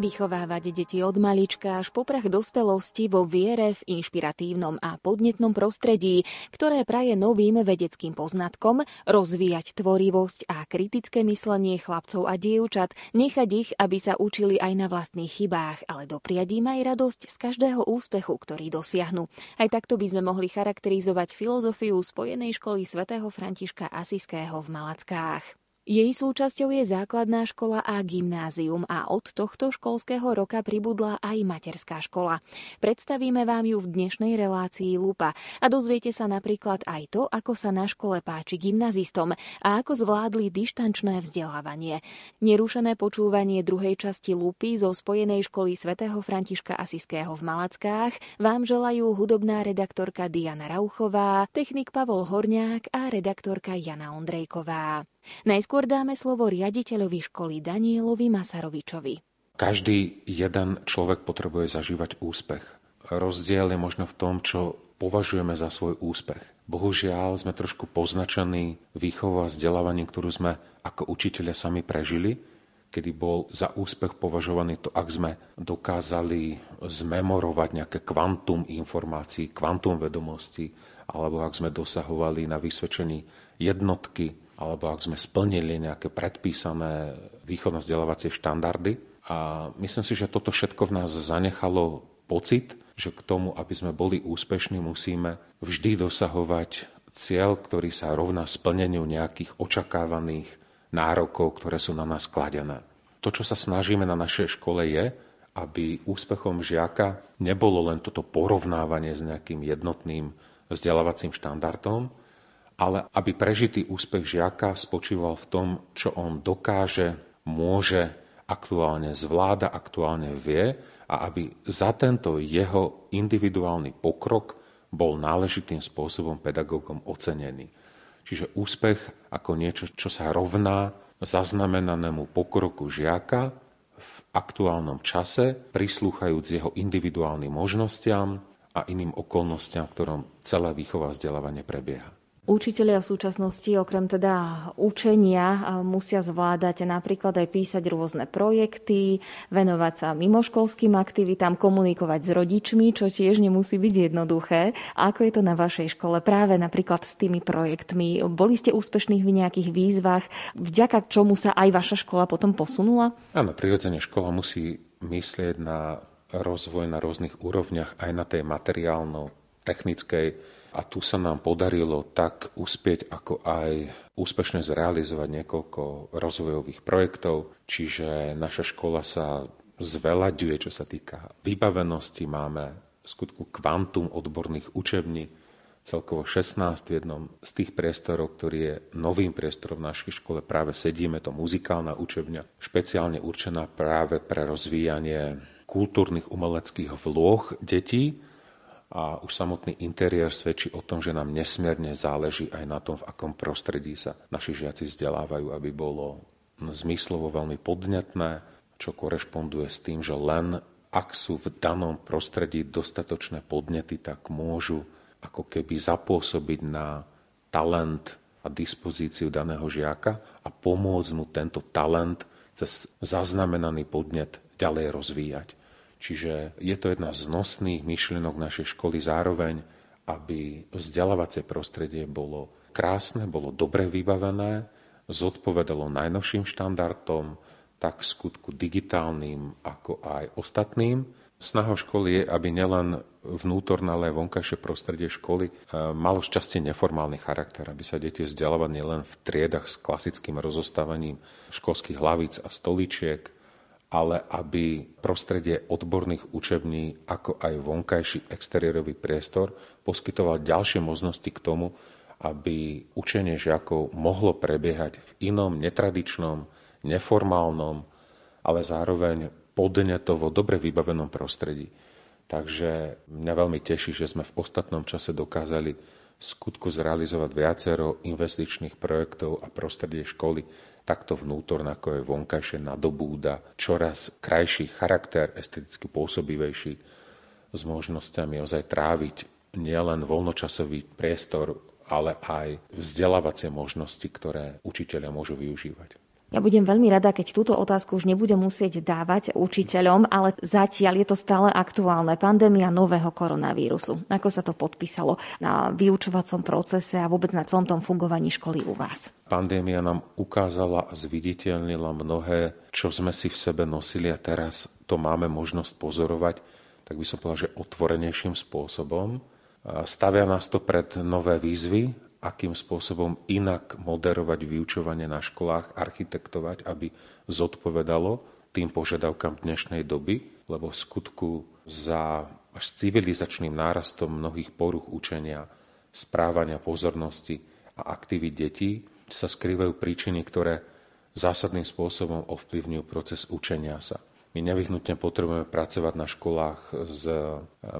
Vychovávať deti od malička až po prach dospelosti vo viere v inšpiratívnom a podnetnom prostredí, ktoré praje novým vedeckým poznatkom, rozvíjať tvorivosť a kritické myslenie chlapcov a dievčat, nechať ich, aby sa učili aj na vlastných chybách, ale dopriať im aj radosť z každého úspechu, ktorý dosiahnu. Aj takto by sme mohli charakterizovať filozofiu Spojenej školy svätého Františka Asiského v Malackách. Jej súčasťou je základná škola a gymnázium a od tohto školského roka pribudla aj materská škola. Predstavíme vám ju v dnešnej relácii Lupa a dozviete sa napríklad aj to, ako sa na škole páči gymnazistom a ako zvládli dištančné vzdelávanie. Nerušené počúvanie druhej časti Lupy zo Spojenej školy svätého Františka Asiského v Malackách vám želajú hudobná redaktorka Diana Rauchová, technik Pavol Horňák a redaktorka Jana Ondrejková. Najskôr dáme slovo riaditeľovi školy Danielovi Masarovičovi. Každý jeden človek potrebuje zažívať úspech. Rozdiel je možno v tom, čo považujeme za svoj úspech. Bohužiaľ sme trošku poznačení výchovou a vzdelávaním, ktorú sme ako učiteľia sami prežili, kedy bol za úspech považovaný to, ak sme dokázali zmemorovať nejaké kvantum informácií, kvantum vedomostí, alebo ak sme dosahovali na vysvedčení jednotky alebo ak sme splnili nejaké predpísané výchovno-vzdelávacie štandardy. A myslím si, že toto všetko v nás zanechalo pocit, že k tomu, aby sme boli úspešní, musíme vždy dosahovať cieľ, ktorý sa rovná splneniu nejakých očakávaných nárokov, ktoré sú na nás kladené. To, čo sa snažíme na našej škole je, aby úspechom žiaka nebolo len toto porovnávanie s nejakým jednotným vzdelávacím štandardom, ale aby prežitý úspech žiaka spočíval v tom, čo on dokáže, môže, aktuálne zvláda, aktuálne vie a aby za tento jeho individuálny pokrok bol náležitým spôsobom pedagógom ocenený. Čiže úspech ako niečo, čo sa rovná zaznamenanému pokroku žiaka v aktuálnom čase, prislúchajúc jeho individuálnym možnostiam a iným okolnostiam, v ktorom celé výchova vzdelávanie prebieha. Učitelia v súčasnosti okrem teda učenia musia zvládať napríklad aj písať rôzne projekty, venovať sa mimoškolským aktivitám, komunikovať s rodičmi, čo tiež nemusí byť jednoduché. Ako je to na vašej škole práve napríklad s tými projektmi? Boli ste úspešní v nejakých výzvach, vďaka čomu sa aj vaša škola potom posunula? Áno, prirodzene škola musí myslieť na rozvoj na rôznych úrovniach, aj na tej materiálno-technickej a tu sa nám podarilo tak uspieť, ako aj úspešne zrealizovať niekoľko rozvojových projektov, čiže naša škola sa zvelaďuje, čo sa týka vybavenosti. Máme skutku kvantum odborných učební, celkovo 16 v jednom z tých priestorov, ktorý je novým priestorom v našej škole. Práve sedíme, to muzikálna učebňa, špeciálne určená práve pre rozvíjanie kultúrnych umeleckých vloh detí, a už samotný interiér svedčí o tom, že nám nesmierne záleží aj na tom, v akom prostredí sa naši žiaci vzdelávajú, aby bolo zmyslovo veľmi podnetné, čo korešponduje s tým, že len ak sú v danom prostredí dostatočné podnety, tak môžu ako keby zapôsobiť na talent a dispozíciu daného žiaka a pomôcť mu tento talent cez zaznamenaný podnet ďalej rozvíjať. Čiže je to jedna z nosných myšlienok našej školy zároveň, aby vzdelávacie prostredie bolo krásne, bolo dobre vybavené, zodpovedalo najnovším štandardom, tak v skutku digitálnym, ako aj ostatným. Snahou školy je, aby nielen vnútorné, ale aj vonkajšie prostredie školy e, malo šťastie neformálny charakter, aby sa deti vzdelávali nielen v triedach s klasickým rozostávaním školských hlavíc a stoličiek, ale aby prostredie odborných učební, ako aj vonkajší exteriérový priestor poskytoval ďalšie možnosti k tomu, aby učenie žiakov mohlo prebiehať v inom, netradičnom, neformálnom, ale zároveň podnetovo dobre vybavenom prostredí. Takže mňa veľmi teší, že sme v ostatnom čase dokázali skutku zrealizovať viacero investičných projektov a prostredie školy, takto vnútorné, ako je vonkajšie nadobúda čoraz krajší charakter, esteticky pôsobivejší, s možnosťami ozaj tráviť nielen voľnočasový priestor, ale aj vzdelávacie možnosti, ktoré učiteľia môžu využívať. Ja budem veľmi rada, keď túto otázku už nebudem musieť dávať učiteľom, ale zatiaľ je to stále aktuálne. Pandémia nového koronavírusu. Ako sa to podpísalo na vyučovacom procese a vôbec na celom tom fungovaní školy u vás? Pandémia nám ukázala a zviditeľnila mnohé, čo sme si v sebe nosili a teraz to máme možnosť pozorovať, tak by som povedal, že otvorenejším spôsobom. Stavia nás to pred nové výzvy, akým spôsobom inak moderovať vyučovanie na školách, architektovať, aby zodpovedalo tým požiadavkám dnešnej doby, lebo v skutku za až civilizačným nárastom mnohých poruch učenia, správania pozornosti a aktivít detí sa skrývajú príčiny, ktoré zásadným spôsobom ovplyvňujú proces učenia sa. My nevyhnutne potrebujeme pracovať na školách s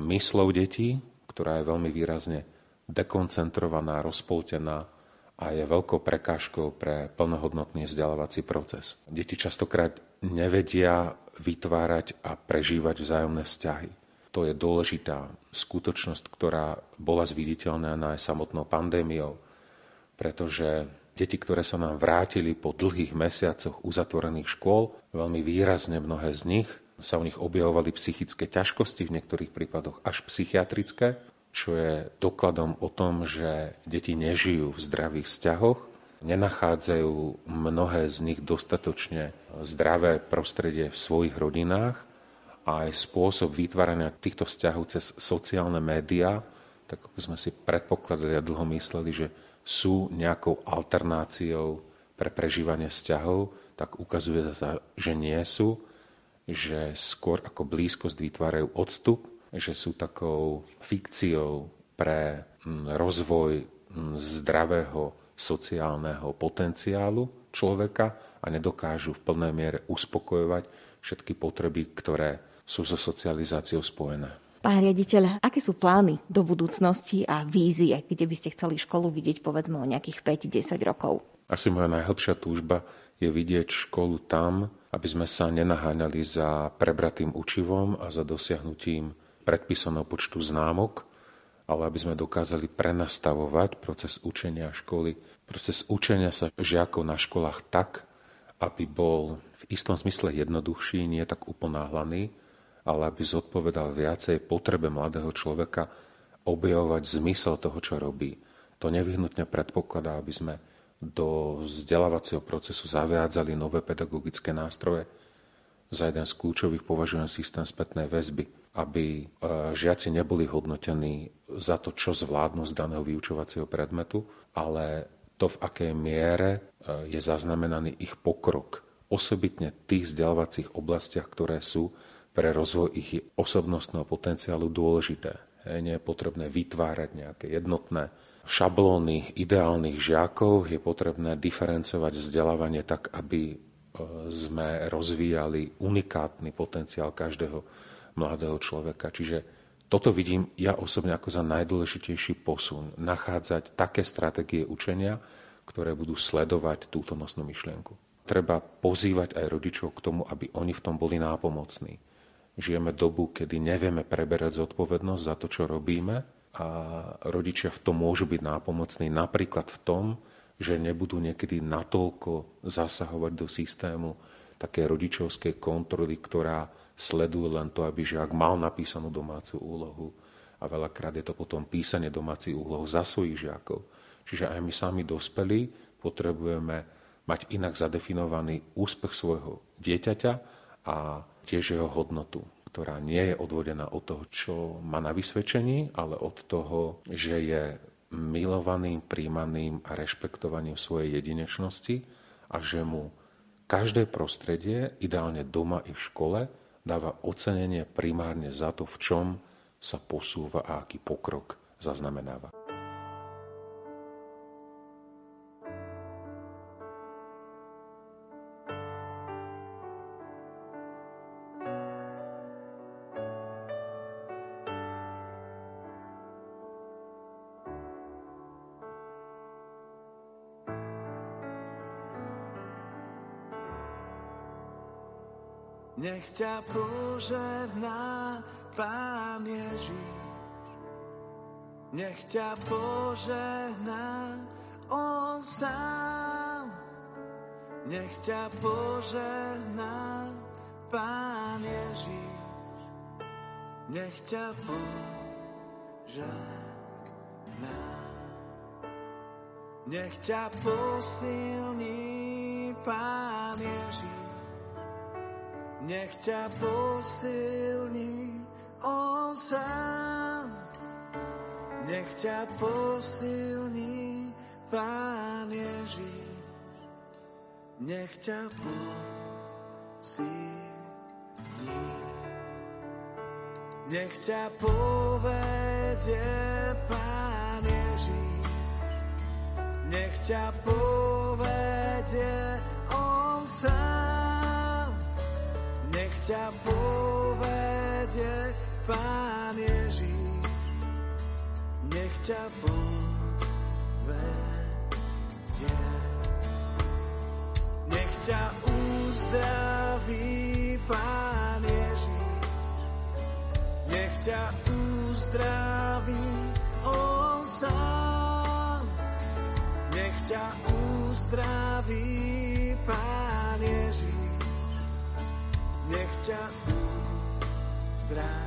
myslou detí, ktorá je veľmi výrazne dekoncentrovaná, rozpoltená a je veľkou prekážkou pre plnohodnotný vzdelávací proces. Deti častokrát nevedia vytvárať a prežívať vzájomné vzťahy. To je dôležitá skutočnosť, ktorá bola zviditeľná aj samotnou pandémiou, pretože deti, ktoré sa nám vrátili po dlhých mesiacoch uzatvorených škôl, veľmi výrazne mnohé z nich sa u nich objavovali psychické ťažkosti, v niektorých prípadoch až psychiatrické čo je dokladom o tom, že deti nežijú v zdravých vzťahoch, nenachádzajú mnohé z nich dostatočne zdravé prostredie v svojich rodinách a aj spôsob vytvárania týchto vzťahov cez sociálne médiá, tak ako sme si predpokladali a dlho mysleli, že sú nejakou alternáciou pre prežívanie vzťahov, tak ukazuje sa, že nie sú, že skôr ako blízkosť vytvárajú odstup že sú takou fikciou pre mm, rozvoj mm, zdravého sociálneho potenciálu človeka a nedokážu v plnej miere uspokojovať všetky potreby, ktoré sú so socializáciou spojené. Pán riaditeľ, aké sú plány do budúcnosti a vízie, kde by ste chceli školu vidieť povedzme o nejakých 5-10 rokov? Asi moja najhlbšia túžba je vidieť školu tam, aby sme sa nenaháňali za prebratým učivom a za dosiahnutím predpísaného počtu známok, ale aby sme dokázali prenastavovať proces učenia školy, proces učenia sa žiakov na školách tak, aby bol v istom zmysle jednoduchší, nie tak uponáhlaný, ale aby zodpovedal viacej potrebe mladého človeka objavovať zmysel toho, čo robí. To nevyhnutne predpokladá, aby sme do vzdelávacieho procesu zaviadzali nové pedagogické nástroje. Za jeden z kľúčových považujem systém spätnej väzby, aby e, žiaci neboli hodnotení za to, čo zvládnu z daného vyučovacieho predmetu, ale to, v akej miere e, je zaznamenaný ich pokrok, osobitne v tých vzdelávacích oblastiach, ktoré sú pre rozvoj ich osobnostného potenciálu dôležité. Nie je potrebné vytvárať nejaké jednotné šablóny ideálnych žiakov, je potrebné diferencovať vzdelávanie tak, aby e, sme rozvíjali unikátny potenciál každého mladého človeka. Čiže toto vidím ja osobne ako za najdôležitejší posun. Nachádzať také stratégie učenia, ktoré budú sledovať túto nosnú myšlienku. Treba pozývať aj rodičov k tomu, aby oni v tom boli nápomocní. Žijeme dobu, kedy nevieme preberať zodpovednosť za to, čo robíme a rodičia v tom môžu byť nápomocní napríklad v tom, že nebudú niekedy natoľko zasahovať do systému také rodičovskej kontroly, ktorá sleduje len to, aby žiak mal napísanú domácu úlohu a veľakrát je to potom písanie domácich úloh za svojich žiakov. Čiže aj my sami dospelí potrebujeme mať inak zadefinovaný úspech svojho dieťaťa a tiež jeho hodnotu, ktorá nie je odvodená od toho, čo má na vysvedčení, ale od toho, že je milovaným, príjmaným a rešpektovaným svojej jedinečnosti a že mu každé prostredie, ideálne doma i v škole, dáva ocenenie primárne za to, v čom sa posúva a aký pokrok zaznamenáva. Nech ťa požehná Pán Ježiš. Nech ťa požehná On sám. nech ťa požehná Pán Ježiš, nech ťa požehná. Nech ťa posilní Pán Ježiš, nech ťa posilní On sám. Nech ťa posilní Pán Ježiš, nech ťa posilní. Nech ťa povedie Pán Ježiš, nech ťa povedie On sám. Nech ťa povedie Pán Ježiš, nech ťa povedie. Nech ťa uzdraví Pán ťa uzdraví On sám. Nech ťa uzdraví Pán Ježiš. Ťa uzdraví.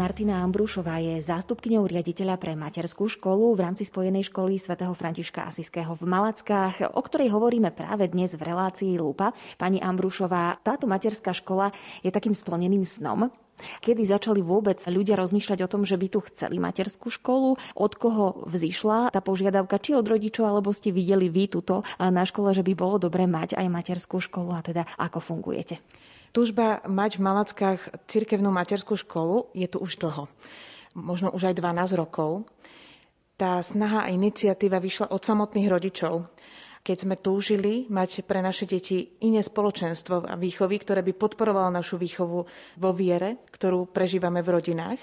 Martina Ambrušová je zástupkyňou riaditeľa pre materskú školu v rámci Spojenej školy svätého Františka Asiského v Malackách, o ktorej hovoríme práve dnes v relácii Lupa. Pani Ambrušová, táto materská škola je takým splneným snom. Kedy začali vôbec ľudia rozmýšľať o tom, že by tu chceli materskú školu? Od koho vzýšla tá požiadavka? Či od rodičov, alebo ste videli vy tuto na škole, že by bolo dobre mať aj materskú školu a teda ako fungujete? Túžba mať v Malackách cirkevnú materskú školu je tu už dlho. Možno už aj 12 rokov. Tá snaha a iniciatíva vyšla od samotných rodičov, keď sme túžili mať pre naše deti iné spoločenstvo a výchovy, ktoré by podporovalo našu výchovu vo viere, ktorú prežívame v rodinách.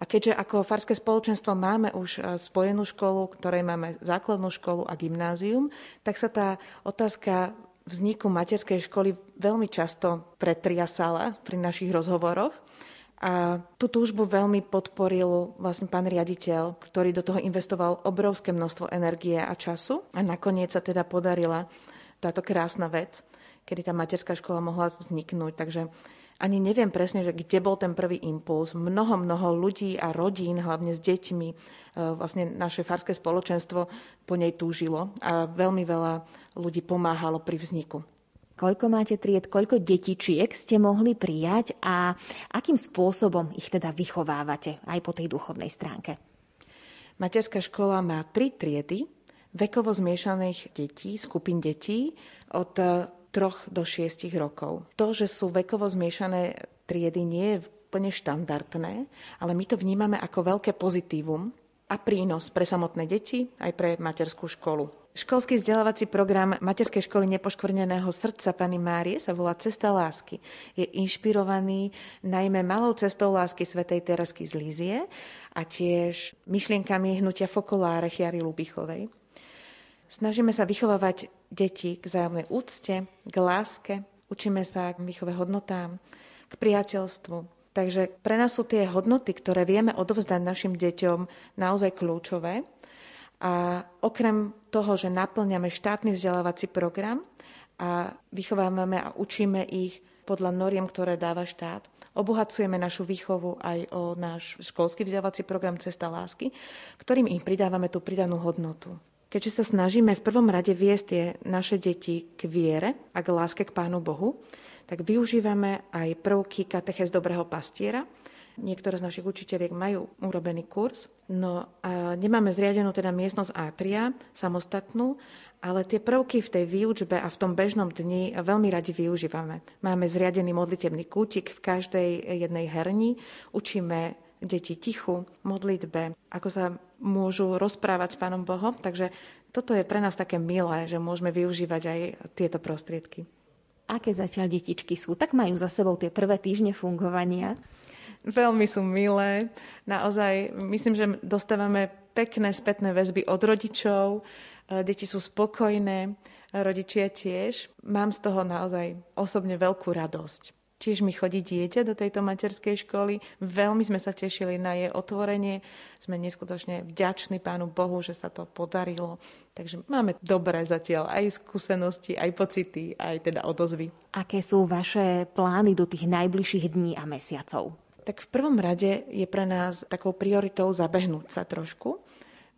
A keďže ako farské spoločenstvo máme už e, spojenú školu, ktorej máme základnú školu a gymnázium, tak sa tá otázka vzniku materskej školy veľmi často pretriasala pri našich rozhovoroch. A tú túžbu veľmi podporil vlastne pán riaditeľ, ktorý do toho investoval obrovské množstvo energie a času. A nakoniec sa teda podarila táto krásna vec, kedy tá materská škola mohla vzniknúť. Takže ani neviem presne, že kde bol ten prvý impuls. Mnoho, mnoho ľudí a rodín, hlavne s deťmi, e, vlastne naše farské spoločenstvo po nej túžilo a veľmi veľa ľudí pomáhalo pri vzniku. Koľko máte tried, koľko detičiek ste mohli prijať a akým spôsobom ich teda vychovávate aj po tej duchovnej stránke? Materská škola má tri triedy vekovo zmiešaných detí, skupín detí od 3 do 6 rokov. To, že sú vekovo zmiešané triedy, nie je úplne štandardné, ale my to vnímame ako veľké pozitívum a prínos pre samotné deti aj pre materskú školu. Školský vzdelávací program Materskej školy nepoškvrneného srdca Pany Márie sa volá Cesta lásky. Je inšpirovaný najmä malou cestou lásky svätej Teresky z Lízie a tiež myšlienkami hnutia Fokoláre Chiary Lubichovej. Snažíme sa vychovávať deti k vzájomnej úcte, k láske, učíme sa k výchove hodnotám, k priateľstvu, Takže pre nás sú tie hodnoty, ktoré vieme odovzdať našim deťom, naozaj kľúčové. A okrem toho, že naplňame štátny vzdelávací program a vychovávame a učíme ich podľa noriem, ktoré dáva štát, obohacujeme našu výchovu aj o náš školský vzdelávací program Cesta lásky, ktorým im pridávame tú pridanú hodnotu. Keďže sa snažíme v prvom rade viesť tie naše deti k viere a k láske k Pánu Bohu, tak využívame aj prvky katechez dobrého pastiera, Niektoré z našich učiteľiek majú urobený kurz, no a nemáme zriadenú teda miestnosť Atria, samostatnú, ale tie prvky v tej výučbe a v tom bežnom dni veľmi radi využívame. Máme zriadený modlitebný kútik v každej jednej herni, učíme deti tichu, modlitbe, ako sa môžu rozprávať s Pánom Bohom, takže toto je pre nás také milé, že môžeme využívať aj tieto prostriedky. Aké zatiaľ detičky sú? Tak majú za sebou tie prvé týždne fungovania. Veľmi sú milé. Naozaj myslím, že dostávame pekné spätné väzby od rodičov. E, deti sú spokojné, rodičia tiež. Mám z toho naozaj osobne veľkú radosť. Tiež mi chodí dieťa do tejto materskej školy. Veľmi sme sa tešili na jej otvorenie. Sme neskutočne vďační Pánu Bohu, že sa to podarilo. Takže máme dobré zatiaľ aj skúsenosti, aj pocity, aj teda odozvy. Aké sú vaše plány do tých najbližších dní a mesiacov? Tak v prvom rade je pre nás takou prioritou zabehnúť sa trošku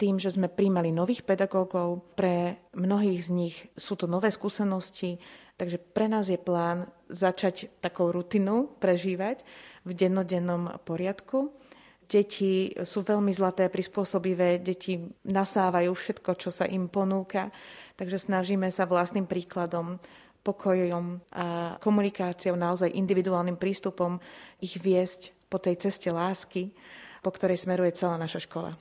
tým, že sme príjmali nových pedagógov. Pre mnohých z nich sú to nové skúsenosti, takže pre nás je plán začať takou rutinu prežívať v dennodennom poriadku. Deti sú veľmi zlaté, prispôsobivé, deti nasávajú všetko, čo sa im ponúka, takže snažíme sa vlastným príkladom pokojom a komunikáciou, naozaj individuálnym prístupom ich viesť po tej ceste lásky, po ktorej smeruje celá naša škola.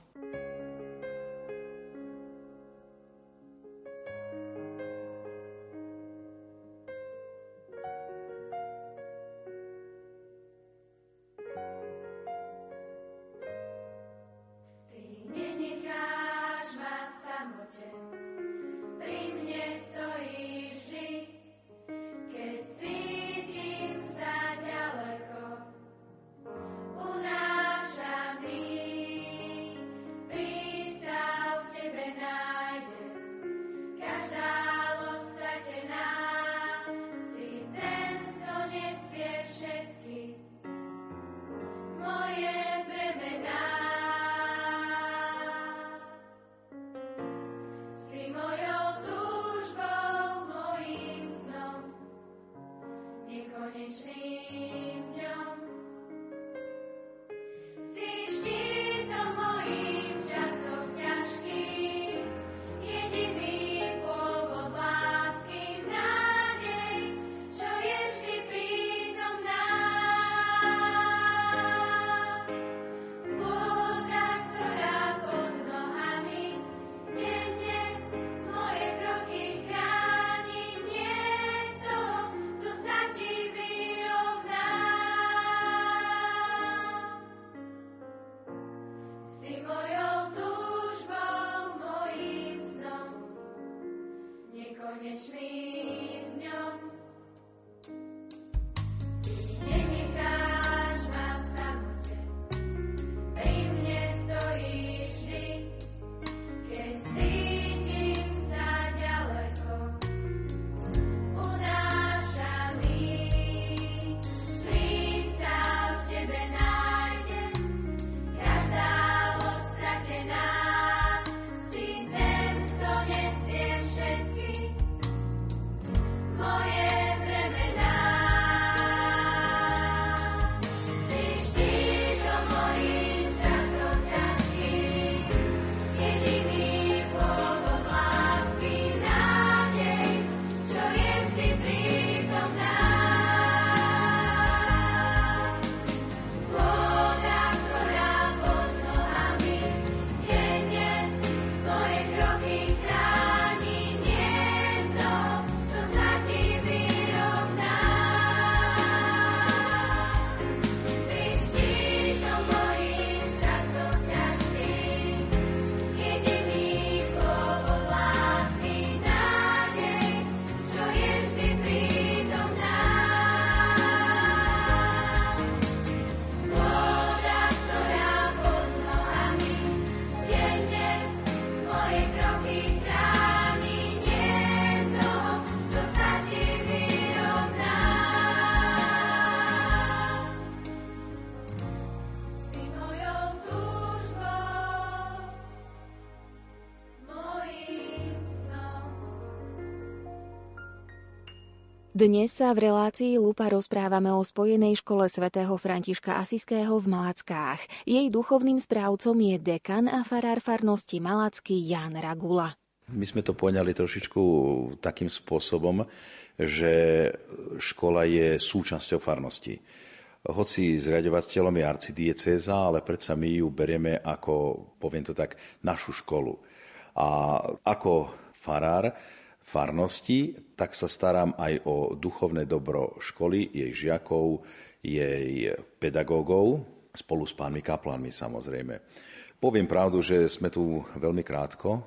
Dnes sa v relácii Lupa rozprávame o spojenej škole svätého Františka Asiského v Malackách. Jej duchovným správcom je dekan a farár farnosti Malacky Jan Ragula. My sme to poňali trošičku takým spôsobom, že škola je súčasťou farnosti. Hoci zriadovateľom je arcidiecéza, ale predsa my ju berieme ako, poviem to tak, našu školu. A ako farár farnosti, tak sa starám aj o duchovné dobro školy, jej žiakov, jej pedagógov, spolu s pánmi kaplánmi samozrejme. Poviem pravdu, že sme tu veľmi krátko,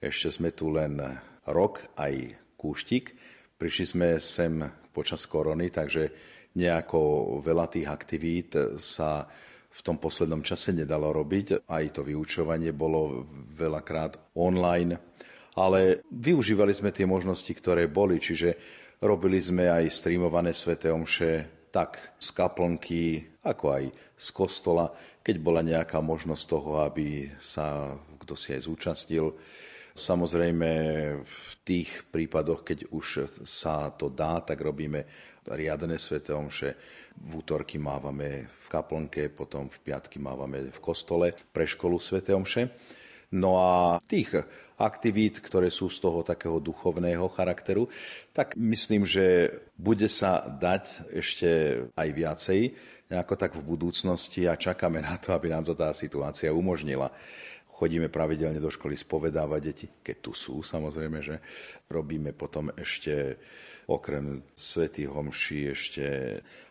ešte sme tu len rok aj kúštik. Prišli sme sem počas korony, takže nejako veľa tých aktivít sa v tom poslednom čase nedalo robiť. Aj to vyučovanie bolo veľakrát online ale využívali sme tie možnosti, ktoré boli, čiže robili sme aj streamované sveté omše, tak z kaplnky, ako aj z kostola, keď bola nejaká možnosť toho, aby sa kto si aj zúčastnil. Samozrejme, v tých prípadoch, keď už sa to dá, tak robíme riadne sveté omše. V útorky mávame v kaplnke, potom v piatky mávame v kostole pre školu sveté omše. No a tých aktivít, ktoré sú z toho takého duchovného charakteru, tak myslím, že bude sa dať ešte aj viacej, nejako tak v budúcnosti a čakáme na to, aby nám to tá situácia umožnila. Chodíme pravidelne do školy spovedávať deti, keď tu sú samozrejme, že robíme potom ešte okrem svätých homší ešte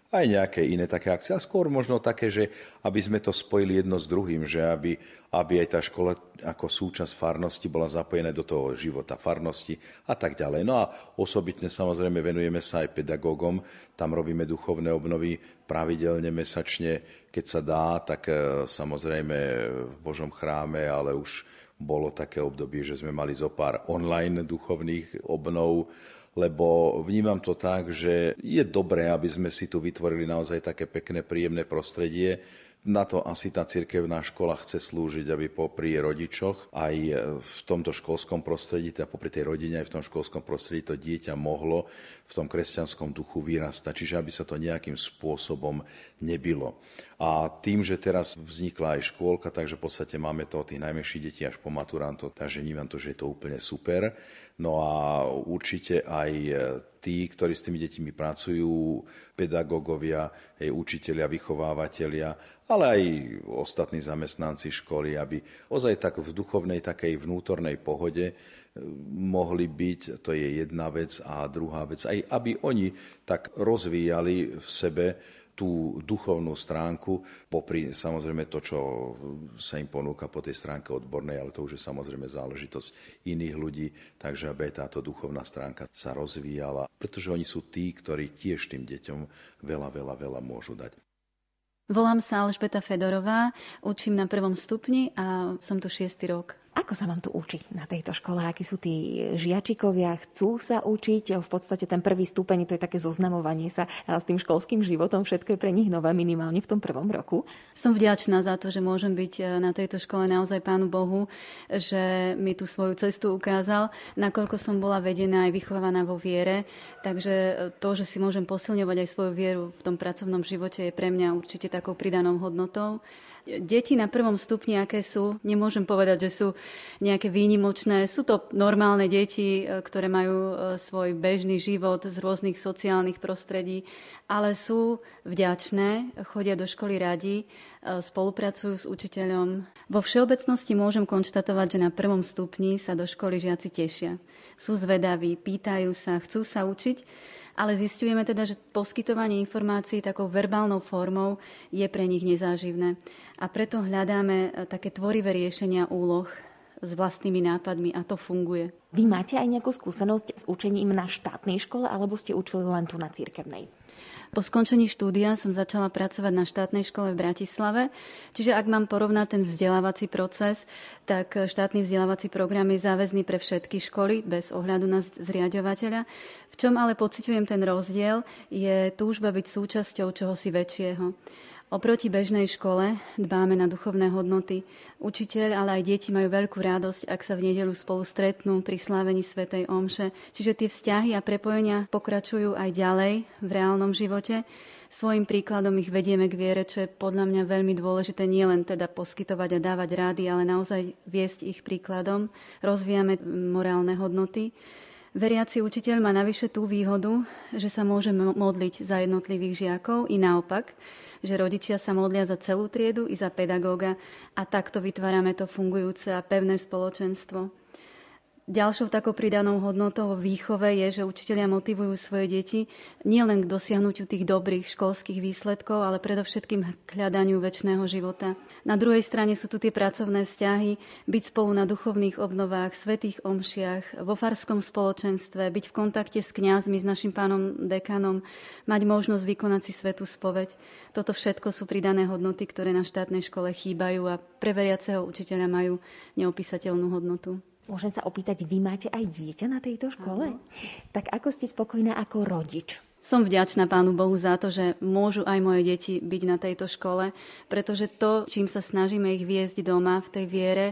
aj nejaké iné také akcie. A skôr možno také, že aby sme to spojili jedno s druhým, že aby, aby aj tá škola ako súčasť farnosti bola zapojená do toho života farnosti a tak ďalej. No a osobitne samozrejme venujeme sa aj pedagógom, tam robíme duchovné obnovy pravidelne, mesačne, keď sa dá, tak e, samozrejme v Božom chráme, ale už bolo také obdobie, že sme mali zo pár online duchovných obnov, lebo vnímam to tak, že je dobré, aby sme si tu vytvorili naozaj také pekné, príjemné prostredie, na to asi tá cirkevná škola chce slúžiť, aby popri rodičoch aj v tomto školskom prostredí, teda popri tej rodine aj v tom školskom prostredí to dieťa mohlo v tom kresťanskom duchu vyrastať, čiže aby sa to nejakým spôsobom nebilo. A tým, že teraz vznikla aj škôlka, takže v podstate máme to tých najmenších detí až po maturantov, takže vnímam to, že je to úplne super. No a určite aj tí, ktorí s tými deťmi pracujú, pedagógovia, aj učiteľia, vychovávateľia, ale aj ostatní zamestnanci školy, aby ozaj tak v duchovnej, takej vnútornej pohode eh, mohli byť, to je jedna vec, a druhá vec, aj aby oni tak rozvíjali v sebe tú duchovnú stránku, popri samozrejme to, čo sa im ponúka po tej stránke odbornej, ale to už je samozrejme záležitosť iných ľudí, takže aby táto duchovná stránka sa rozvíjala, pretože oni sú tí, ktorí tiež tým deťom veľa, veľa, veľa môžu dať. Volám sa Alžbeta Fedorová, učím na prvom stupni a som tu šiestý rok. Ako sa vám tu učiť na tejto škole? Akí sú tí žiačikovia? Chcú sa učiť? V podstate ten prvý stupeň, to je také zoznamovanie sa s tým školským životom. Všetko je pre nich nové, minimálne v tom prvom roku. Som vďačná za to, že môžem byť e, na tejto škole naozaj Pánu Bohu, že mi tú svoju cestu ukázal, nakoľko som bola vedená aj vychovaná vo viere. Takže e, to, že si môžem posilňovať aj svoju vieru v tom pracovnom živote, je pre mňa určite takou pridanou hodnotou. Deti na prvom stupni, aké sú, nemôžem povedať, že sú nejaké výnimočné. Sú to normálne deti, e, ktoré majú e, svoj bežný život z rôznych sociálnych prostredí, ale sú vďačné, chodia do školy radi, e, spolupracujú s učiteľom. Vo všeobecnosti môžem konštatovať, že na prvom stupni sa do školy žiaci tešia. Sú zvedaví, pýtajú sa, chcú sa učiť ale zistujeme teda, že poskytovanie informácií takou verbálnou formou je pre nich nezáživné. A preto hľadáme e, také tvorivé riešenia úloh s vlastnými nápadmi a to funguje. Vy máte aj nejakú skúsenosť s učením na štátnej škole alebo ste učili len tu na cirkevnej? Po skončení štúdia som začala pracovať na štátnej škole v Bratislave. Čiže ak mám porovnať ten vzdelávací proces, tak štátny vzdelávací program je záväzný pre všetky školy bez ohľadu na zriadovateľa. V čom ale pociťujem ten rozdiel, je túžba byť súčasťou čohosi väčšieho. Oproti bežnej škole dbáme na duchovné hodnoty. Učiteľ, ale aj deti majú veľkú radosť, ak sa v nedelu spolu stretnú pri slávení Svetej Omše. Čiže tie vzťahy a prepojenia pokračujú aj ďalej v reálnom živote. Svojim príkladom ich vedieme k viere, čo je podľa mňa veľmi dôležité nielen teda poskytovať a dávať rády, ale naozaj viesť ich príkladom. Rozvíjame morálne hodnoty. Veriaci učiteľ má navyše tú výhodu, že sa môže modliť za jednotlivých žiakov i naopak že rodičia sa modlia za celú triedu i za pedagóga a takto vytvárame to fungujúce a pevné spoločenstvo. Ďalšou takou pridanou hodnotou výchove je, že učitelia motivujú svoje deti nielen k dosiahnutiu tých dobrých školských výsledkov, ale predovšetkým k hľadaniu väčšného života. Na druhej strane sú tu tie pracovné vzťahy, byť spolu na duchovných obnovách, svetých omšiach, vo farskom spoločenstve, byť v kontakte s kňazmi, s našim pánom dekanom, mať možnosť vykonať si svetú spoveď. Toto všetko sú pridané hodnoty, ktoré na štátnej škole chýbajú a pre veriaceho učiteľa majú neopísateľnú hodnotu. Môžem sa opýtať, vy máte aj dieťa na tejto škole? Aha. Tak ako ste spokojná ako rodič? Som vďačná Pánu Bohu za to, že môžu aj moje deti byť na tejto škole, pretože to, čím sa snažíme ich viesť doma v tej viere,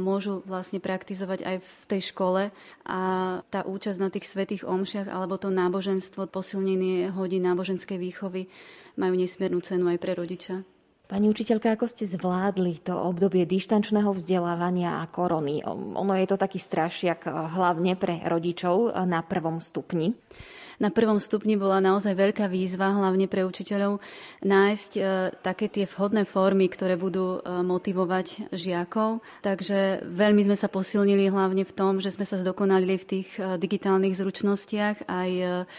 môžu vlastne praktizovať aj v tej škole a tá účasť na tých svetých omšiach alebo to náboženstvo, posilnenie hodín náboženskej výchovy majú nesmiernu cenu aj pre rodiča. Pani učiteľka, ako ste zvládli to obdobie dištančného vzdelávania a korony? Ono je to taký strašiak hlavne pre rodičov na prvom stupni na prvom stupni bola naozaj veľká výzva, hlavne pre učiteľov, nájsť e, také tie vhodné formy, ktoré budú e, motivovať žiakov. Takže veľmi sme sa posilnili hlavne v tom, že sme sa zdokonalili v tých e, digitálnych zručnostiach aj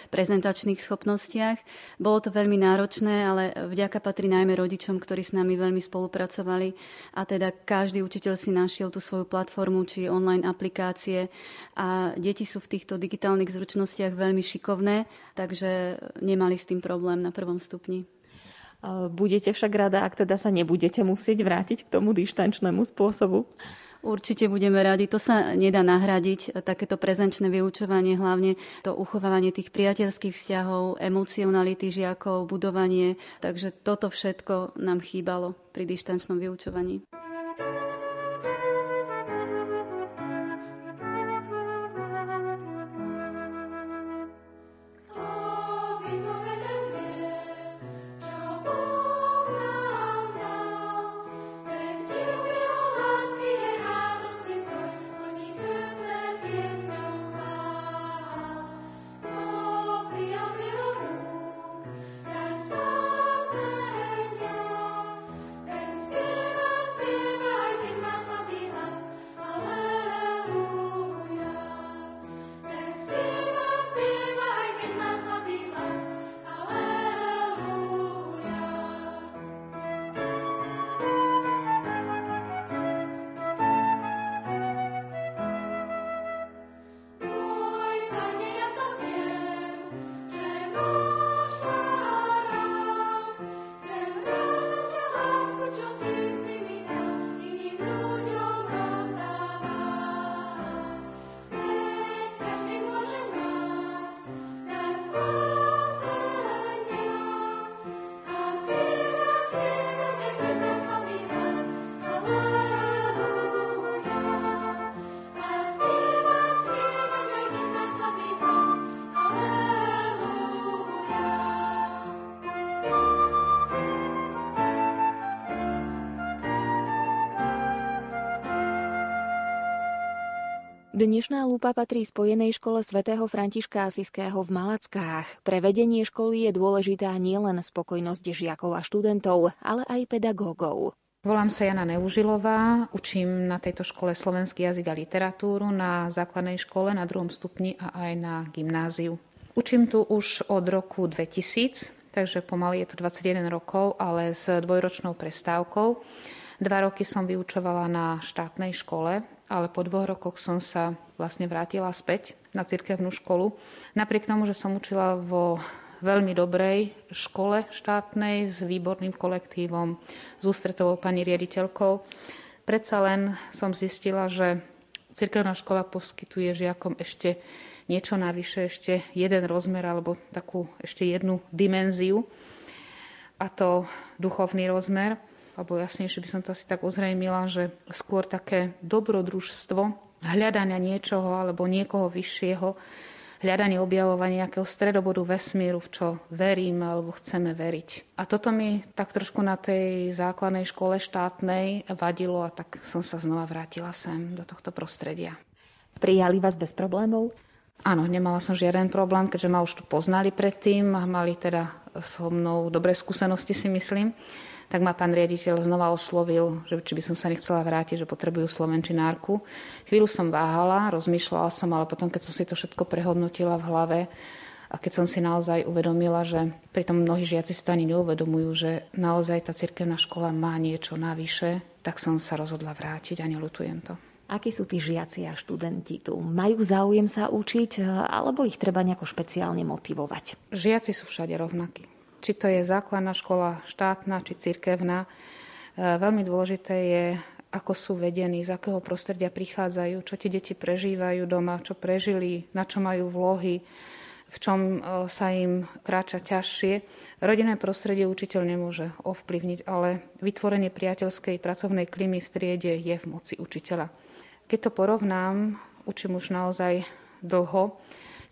prezentačných schopnostiach. Bolo to veľmi náročné, ale vďaka patrí najmä rodičom, ktorí s nami veľmi spolupracovali a teda každý učiteľ si našiel tú svoju platformu či online aplikácie a deti sú v týchto digitálnych zručnostiach veľmi šikovné podobné, takže nemali s tým problém na prvom stupni. Budete však rada, ak teda sa nebudete musieť vrátiť k tomu dištančnému spôsobu? Určite budeme radi. To sa nedá nahradiť, takéto prezenčné vyučovanie, hlavne to uchovávanie tých priateľských vzťahov, emocionality žiakov, budovanie. Takže toto všetko nám chýbalo pri dištančnom vyučovaní. Dnešná lupa patrí Spojenej škole svätého Františka Asiského v Malackách. Pre vedenie školy je dôležitá nielen spokojnosť žiakov a študentov, ale aj pedagógov. Volám sa Jana Neužilová, učím na tejto škole slovenský jazyk a literatúru na základnej škole na druhom stupni a aj na gymnáziu. Učím tu už od roku 2000, takže pomaly je to 21 rokov, ale s dvojročnou prestávkou. Dva roky som vyučovala na štátnej škole ale po dvoch rokoch som sa vlastne vrátila späť na cirkevnú školu. Napriek tomu, že som učila vo veľmi dobrej škole štátnej s výborným kolektívom, s ústretovou pani riaditeľkou, predsa len som zistila, že cirkevná škola poskytuje žiakom ešte niečo navyše, ešte jeden rozmer alebo takú ešte jednu dimenziu. a to duchovný rozmer, alebo jasnejšie by som to asi tak ozrejmila, že skôr také dobrodružstvo, hľadania niečoho alebo niekoho vyššieho, hľadanie objavovania nejakého stredobodu vesmíru, v čo veríme alebo chceme veriť. A toto mi tak trošku na tej základnej škole štátnej vadilo a tak som sa znova vrátila sem do tohto prostredia. Prijali vás bez problémov? Áno, nemala som žiaden problém, keďže ma už tu poznali predtým a mali teda so mnou dobré skúsenosti, si myslím tak ma pán riaditeľ znova oslovil, že či by som sa nechcela vrátiť, že potrebujú slovenčinárku. Chvíľu som váhala, rozmýšľala som, ale potom, keď som si to všetko prehodnotila v hlave, a keď som si naozaj uvedomila, že pritom mnohí žiaci si to ani neuvedomujú, že naozaj tá cirkevná škola má niečo navyše, tak som sa rozhodla vrátiť a nelutujem to. Akí sú tí žiaci a študenti tu? Majú záujem sa učiť, alebo ich treba nejako špeciálne motivovať? Žiaci sú všade rovnakí či to je základná škola štátna či cirkevná. E, veľmi dôležité je, ako sú vedení, z akého prostredia prichádzajú, čo tie deti prežívajú doma, čo prežili, na čo majú vlohy, v čom e, sa im kráča ťažšie. Rodinné prostredie učiteľ nemôže ovplyvniť, ale vytvorenie priateľskej pracovnej klímy v triede je v moci učiteľa. Keď to porovnám, učím už naozaj dlho,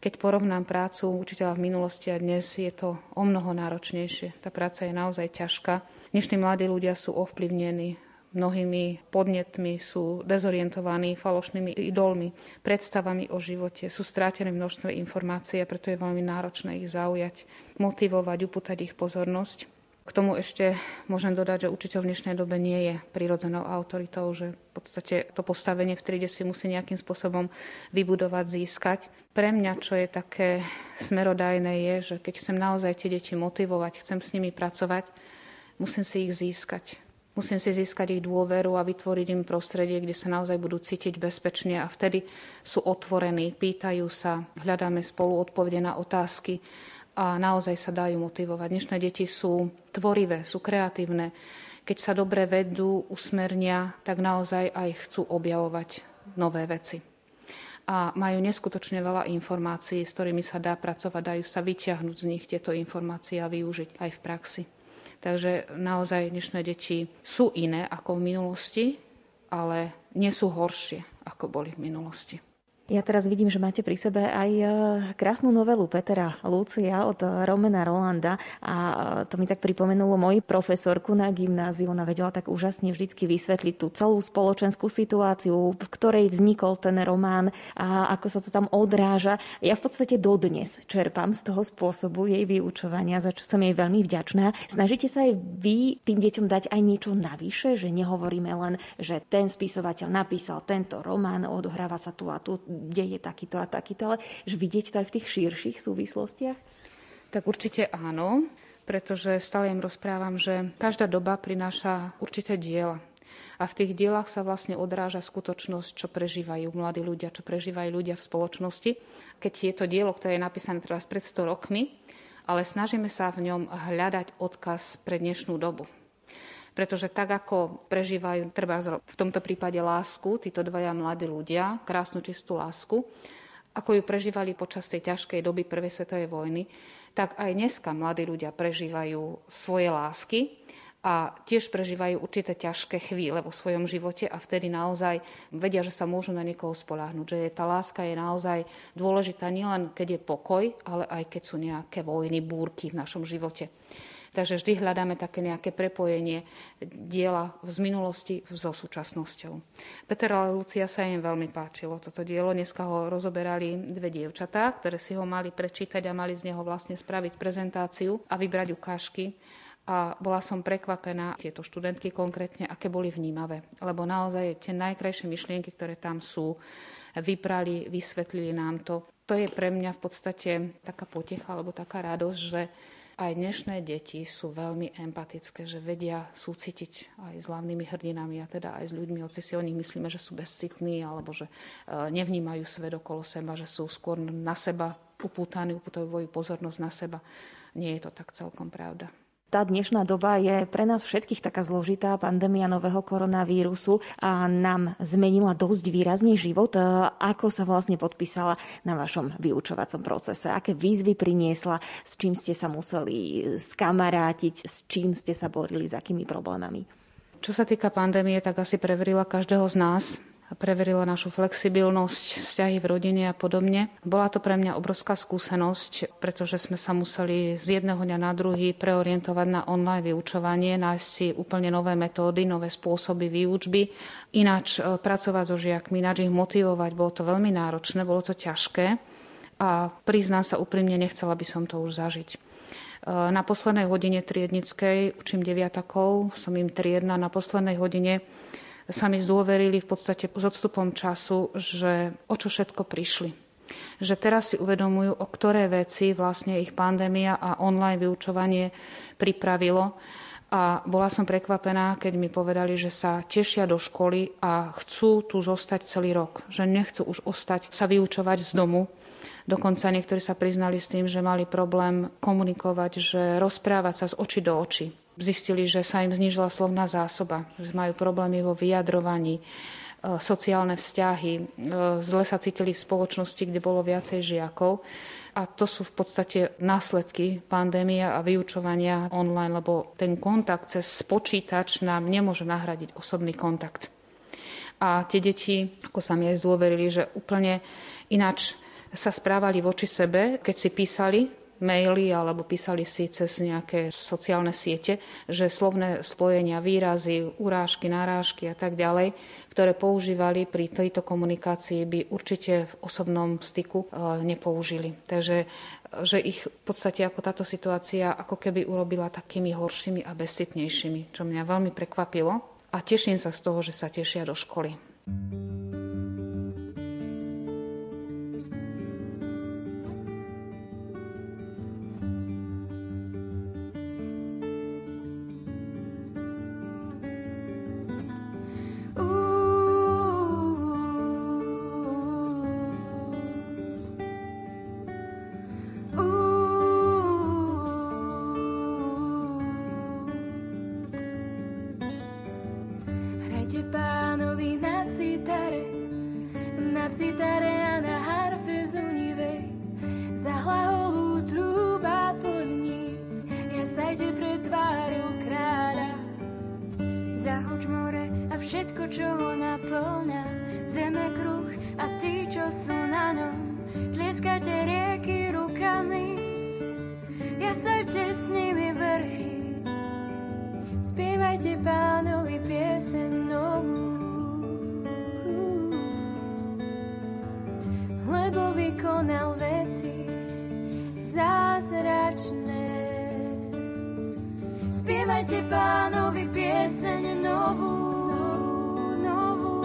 keď porovnám prácu učiteľa v minulosti a dnes, je to o mnoho náročnejšie. Tá práca je naozaj ťažká. Dnešní mladí ľudia sú ovplyvnení mnohými podnetmi, sú dezorientovaní falošnými idolmi, predstavami o živote, sú strátené množstve informácií a preto je veľmi náročné ich zaujať, motivovať, upútať ich pozornosť. K tomu ešte môžem dodať, že učiteľ v dnešnej dobe nie je prirodzenou autoritou, že v podstate to postavenie v triede si musí nejakým spôsobom vybudovať, získať. Pre mňa, čo je také smerodajné, je, že keď chcem naozaj tie deti motivovať, chcem s nimi pracovať, musím si ich získať. Musím si získať ich dôveru a vytvoriť im prostredie, kde sa naozaj budú cítiť bezpečne a vtedy sú otvorení, pýtajú sa, hľadáme spolu odpovede na otázky a naozaj sa dajú motivovať. Dnešné deti sú tvorivé, sú kreatívne. Keď sa dobre vedú, usmernia, tak naozaj aj chcú objavovať nové veci. A majú neskutočne veľa informácií, s ktorými sa dá pracovať, dajú sa vyťahnuť z nich tieto informácie a využiť aj v praxi. Takže naozaj dnešné deti sú iné ako v minulosti, ale nie sú horšie, ako boli v minulosti. Ja teraz vidím, že máte pri sebe aj e, krásnu novelu Petra Lucia od Romena Rolanda a e, to mi tak pripomenulo moju profesorku na gymnáziu. Ona vedela tak úžasne vždycky vysvetliť tú celú spoločenskú situáciu, v ktorej vznikol ten román a ako sa to tam odráža. Ja v podstate dodnes čerpám z toho spôsobu jej vyučovania, za čo som jej veľmi vďačná. Snažíte sa aj vy tým deťom dať aj niečo navyše, že nehovoríme len, že ten spisovateľ napísal tento román, odohráva sa tu a tu deje takýto a takýto, ale že vidieť to aj v tých širších súvislostiach? Tak určite áno, pretože stále im rozprávam, že každá doba prináša určité diela. A v tých dielach sa vlastne odráža skutočnosť, čo prežívajú mladí ľudia, čo prežívajú ľudia v spoločnosti. Keď je to dielo, ktoré je napísané teraz pred 100 rokmi, ale snažíme sa v ňom hľadať odkaz pre dnešnú dobu pretože tak ako prežívajú treba v tomto prípade lásku, títo dvaja mladí ľudia, krásnu čistú lásku, ako ju prežívali počas tej ťažkej doby Prvej svetovej vojny, tak aj dneska mladí ľudia prežívajú svoje lásky a tiež prežívajú určité ťažké chvíle vo svojom živote a vtedy naozaj vedia, že sa môžu na niekoho spoláhnuť, že tá láska je naozaj dôležitá nielen keď je pokoj, ale aj keď sú nejaké vojny, búrky v našom živote. Takže vždy hľadáme také nejaké prepojenie diela z minulosti so súčasnosťou. Peter a Lucia sa im veľmi páčilo toto dielo. Dneska ho rozoberali dve dievčatá, ktoré si ho mali prečítať a mali z neho vlastne spraviť prezentáciu a vybrať ukážky a bola som prekvapená, tieto študentky konkrétne, aké boli vnímavé. Lebo naozaj tie najkrajšie myšlienky, ktoré tam sú, vyprali, vysvetlili nám to. To je pre mňa v podstate taká potecha alebo taká radosť, že aj dnešné deti sú veľmi empatické, že vedia súcitiť aj s hlavnými hrdinami a teda aj s ľuďmi, hoci si o nich myslíme, že sú bezcitní alebo že e, nevnímajú svet okolo seba, že sú skôr na seba upútaní, upútajú pozornosť na seba. Nie je to tak celkom pravda. Tá dnešná doba je pre nás všetkých taká zložitá pandémia nového koronavírusu a nám zmenila dosť výrazne život. Ako sa vlastne podpísala na vašom vyučovacom procese? Aké výzvy priniesla? S čím ste sa museli skamarátiť? S čím ste sa borili? S akými problémami? Čo sa týka pandémie, tak asi preverila každého z nás preverila našu flexibilnosť, vzťahy v rodine a podobne. Bola to pre mňa obrovská skúsenosť, pretože sme sa museli z jedného dňa na druhý preorientovať na online vyučovanie, nájsť si úplne nové metódy, nové spôsoby výučby, ináč e, pracovať so žiakmi, ináč ich motivovať. Bolo to veľmi náročné, bolo to ťažké a priznám sa úprimne, nechcela by som to už zažiť. E, na poslednej hodine triednickej učím deviatakov, som im triedna, na poslednej hodine sami zdôverili v podstate s odstupom času, že o čo všetko prišli. Že teraz si uvedomujú, o ktoré veci vlastne ich pandémia a online vyučovanie pripravilo. A bola som prekvapená, keď mi povedali, že sa tešia do školy a chcú tu zostať celý rok. Že nechcú už ostať sa vyučovať z domu, Dokonca niektorí sa priznali s tým, že mali problém komunikovať, že rozprávať sa z očí do očí zistili, že sa im znižila slovná zásoba, že majú problémy vo vyjadrovaní, e, sociálne vzťahy, e, zle sa cítili v spoločnosti, kde bolo viacej žiakov. A to sú v podstate následky pandémie a vyučovania online, lebo ten kontakt cez počítač nám nemôže nahradiť osobný kontakt. A tie deti, ako sa mi aj zdôverili, že úplne ináč sa správali voči sebe, keď si písali maily alebo písali si cez nejaké sociálne siete, že slovné spojenia, výrazy, urážky, narážky a tak ďalej, ktoré používali pri tejto komunikácii, by určite v osobnom styku e, nepoužili. Takže že ich v podstate ako táto situácia ako keby urobila takými horšími a bezcitnejšími, čo mňa veľmi prekvapilo. A teším sa z toho, že sa tešia do školy. pánovi na citare, na citare a na harfe zunivej. Zahlaholú trúba polníc, jasajte pred tvárou kráľa. Zahoč more a všetko, čo ho naplňa, zeme kruh a ty čo sú na ňom, tlieskate rieky rukami, jasajte s nimi vrchy. Spievajte pán konal veci zázračné. Spievajte pánovi pieseň novú, novú,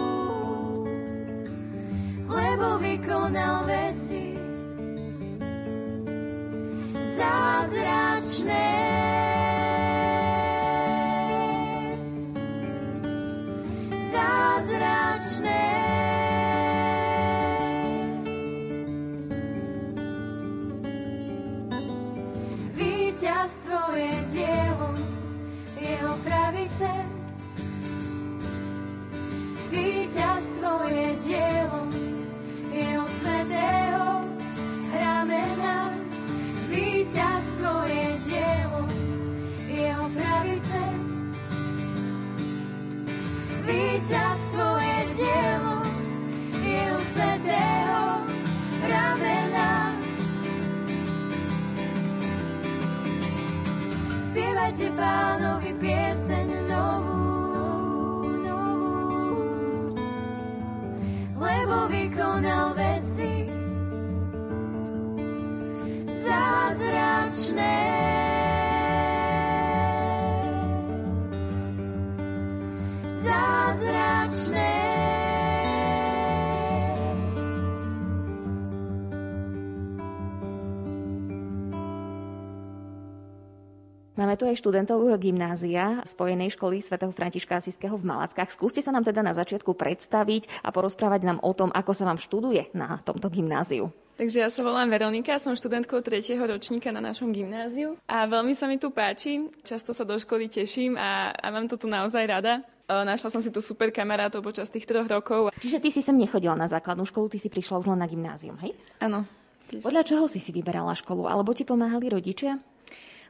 lebo vykonal veci zázračné. pánovi pieseň novú, novú, novú. Lebo vykonal veci, Máme tu aj študentov gymnázia Spojenej školy svätého Františka Asiského v Malackách. Skúste sa nám teda na začiatku predstaviť a porozprávať nám o tom, ako sa vám študuje na tomto gymnáziu. Takže ja sa volám Veronika, som študentkou tretieho ročníka na našom gymnáziu a veľmi sa mi tu páči, často sa do školy teším a, a mám to tu naozaj rada. Našla som si tu super kamarátov počas tých troch rokov. Čiže ty si sem nechodila na základnú školu, ty si prišla už len na gymnázium, hej? Áno. Podľa čoho si si vyberala školu? Alebo ti pomáhali rodičia?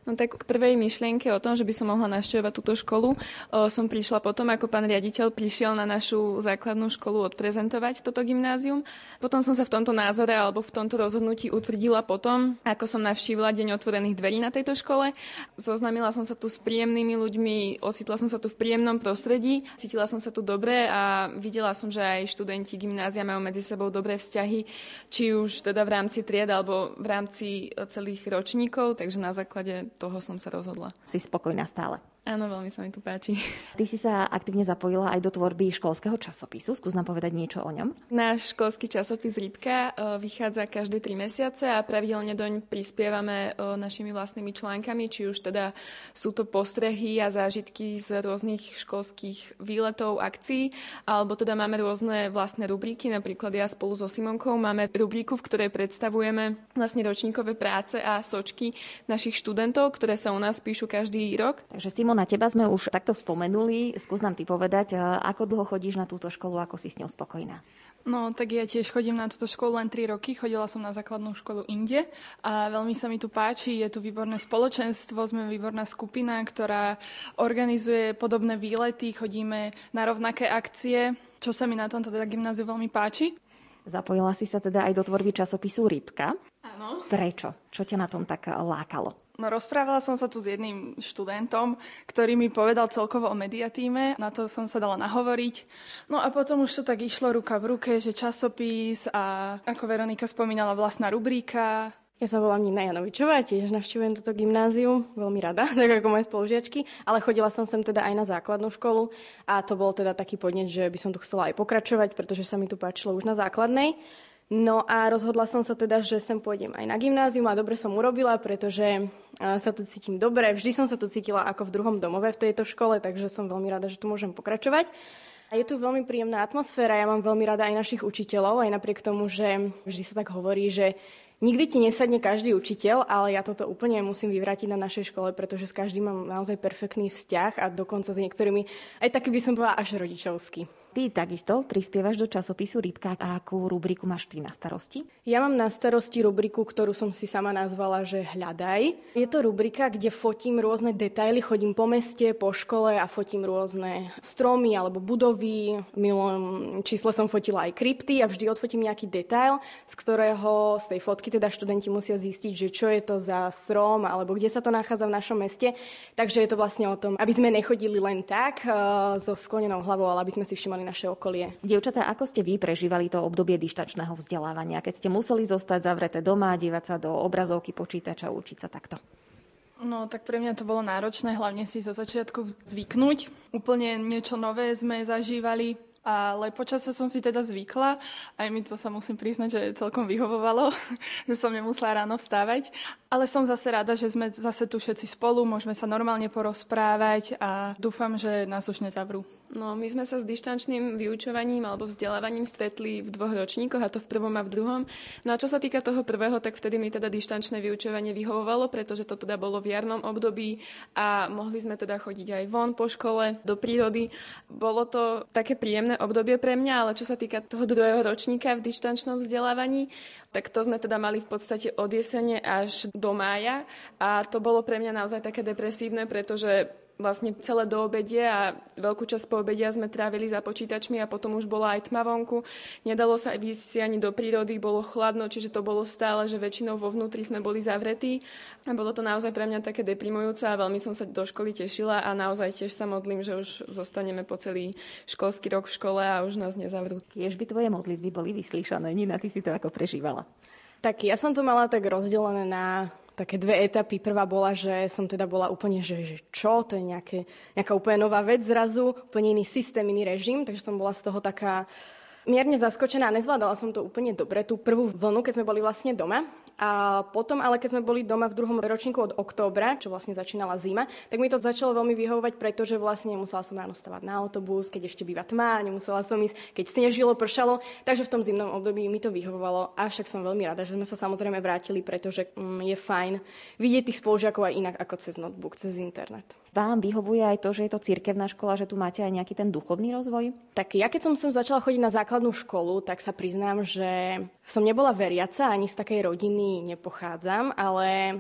No tak k prvej myšlienke o tom, že by som mohla navštevovať túto školu, o, som prišla potom, ako pán riaditeľ prišiel na našu základnú školu odprezentovať toto gymnázium. Potom som sa v tomto názore alebo v tomto rozhodnutí utvrdila potom, ako som navštívila Deň otvorených dverí na tejto škole. Zoznámila som sa tu s príjemnými ľuďmi, ocitla som sa tu v príjemnom prostredí, cítila som sa tu dobre a videla som, že aj študenti gymnázia majú medzi sebou dobré vzťahy, či už teda v rámci tried alebo v rámci celých ročníkov, takže na základe toho som sa rozhodla. Si spokojná stále? Áno, veľmi sa mi tu páči. Ty si sa aktívne zapojila aj do tvorby školského časopisu. Skús nám povedať niečo o ňom. Náš školský časopis Rybka e, vychádza každé tri mesiace a pravidelne doň prispievame e, našimi vlastnými článkami, či už teda sú to postrehy a zážitky z rôznych školských výletov, akcií, alebo teda máme rôzne vlastné rubriky. Napríklad ja spolu so Simonkou máme rubriku, v ktorej predstavujeme vlastne ročníkové práce a sočky našich študentov, ktoré sa u nás píšu každý rok. Takže Simon na teba sme už takto spomenuli. Skús nám ty povedať, ako dlho chodíš na túto školu, ako si s ňou spokojná. No, tak ja tiež chodím na túto školu len 3 roky. Chodila som na základnú školu inde a veľmi sa mi tu páči. Je tu výborné spoločenstvo, sme výborná skupina, ktorá organizuje podobné výlety, chodíme na rovnaké akcie, čo sa mi na tomto teda gymnáziu veľmi páči. Zapojila si sa teda aj do tvorby časopisu Rybka. Áno. Prečo? Čo ťa na tom tak lákalo? No rozprávala som sa tu s jedným študentom, ktorý mi povedal celkovo o mediatíme, na to som sa dala nahovoriť. No a potom už to tak išlo ruka v ruke, že časopis a ako Veronika spomínala vlastná rubrika. Ja sa volám Nina Janovičová, tiež navštevujem toto gymnázium, veľmi rada, tak ako moje spolužiačky, ale chodila som sem teda aj na základnú školu a to bol teda taký podnet, že by som tu chcela aj pokračovať, pretože sa mi tu páčilo už na základnej. No a rozhodla som sa teda, že sem pôjdem aj na gymnázium a dobre som urobila, pretože sa tu cítim dobre. Vždy som sa tu cítila ako v druhom domove v tejto škole, takže som veľmi rada, že tu môžem pokračovať. A je tu veľmi príjemná atmosféra, ja mám veľmi rada aj našich učiteľov, aj napriek tomu, že vždy sa tak hovorí, že Nikdy ti nesadne každý učiteľ, ale ja toto úplne musím vyvrátiť na našej škole, pretože s každým mám naozaj perfektný vzťah a dokonca s niektorými aj taký by som povedala až rodičovský. Ty takisto prispievaš do časopisu Rybka a akú rubriku máš ty na starosti? Ja mám na starosti rubriku, ktorú som si sama nazvala, že Hľadaj. Je to rubrika, kde fotím rôzne detaily, chodím po meste, po škole a fotím rôzne stromy alebo budovy. V minulom čísle som fotila aj krypty a vždy odfotím nejaký detail, z ktorého z tej fotky teda študenti musia zistiť, že čo je to za strom alebo kde sa to nachádza v našom meste. Takže je to vlastne o tom, aby sme nechodili len tak uh, so sklonenou hlavou, ale aby sme si všimali naše okolie. Dievčatá, ako ste vy prežívali to obdobie dištačného vzdelávania, keď ste museli zostať zavreté doma, dívať sa do obrazovky počítača, učiť sa takto? No, tak pre mňa to bolo náročné, hlavne si zo začiatku zvyknúť. Úplne niečo nové sme zažívali, ale počasie som si teda zvykla. Aj mi to sa musím priznať, že celkom vyhovovalo, že som nemusela ráno vstávať. Ale som zase rada, že sme zase tu všetci spolu, môžeme sa normálne porozprávať a dúfam, že nás už nezavrú. No, my sme sa s dištančným vyučovaním alebo vzdelávaním stretli v dvoch ročníkoch, a to v prvom a v druhom. No a čo sa týka toho prvého, tak vtedy mi teda dištančné vyučovanie vyhovovalo, pretože to teda bolo v jarnom období a mohli sme teda chodiť aj von po škole, do prírody. Bolo to také príjemné obdobie pre mňa, ale čo sa týka toho druhého ročníka v dištančnom vzdelávaní, tak to sme teda mali v podstate od jesene až do mája a to bolo pre mňa naozaj také depresívne, pretože vlastne celé do obedie a veľkú časť po obedia sme trávili za počítačmi a potom už bola aj tma vonku. Nedalo sa ísť si ani do prírody, bolo chladno, čiže to bolo stále, že väčšinou vo vnútri sme boli zavretí. A bolo to naozaj pre mňa také deprimujúce a veľmi som sa do školy tešila a naozaj tiež sa modlím, že už zostaneme po celý školský rok v škole a už nás nezavrú. Tiež by tvoje modlitby boli vyslyšané. Nina, ty si to ako prežívala? Tak ja som to mala tak rozdelené na také dve etapy. Prvá bola, že som teda bola úplne, že, že čo, to je nejaké, nejaká úplne nová vec zrazu, úplne iný systém, iný režim, takže som bola z toho taká mierne zaskočená, nezvládala som to úplne dobre, tú prvú vlnu, keď sme boli vlastne doma. A potom, ale keď sme boli doma v druhom ročníku od októbra, čo vlastne začínala zima, tak mi to začalo veľmi vyhovovať, pretože vlastne nemusela som ráno stavať na autobus, keď ešte býva tma, nemusela som ísť, keď snežilo, pršalo. Takže v tom zimnom období mi to vyhovovalo. Avšak som veľmi rada, že sme sa samozrejme vrátili, pretože mm, je fajn vidieť tých spolužiakov aj inak ako cez notebook, cez internet. Vám vyhovuje aj to, že je to cirkevná škola, že tu máte aj nejaký ten duchovný rozvoj? Tak ja keď som sem začala chodiť na základnú školu, tak sa priznám, že som nebola veriaca, ani z takej rodiny nepochádzam, ale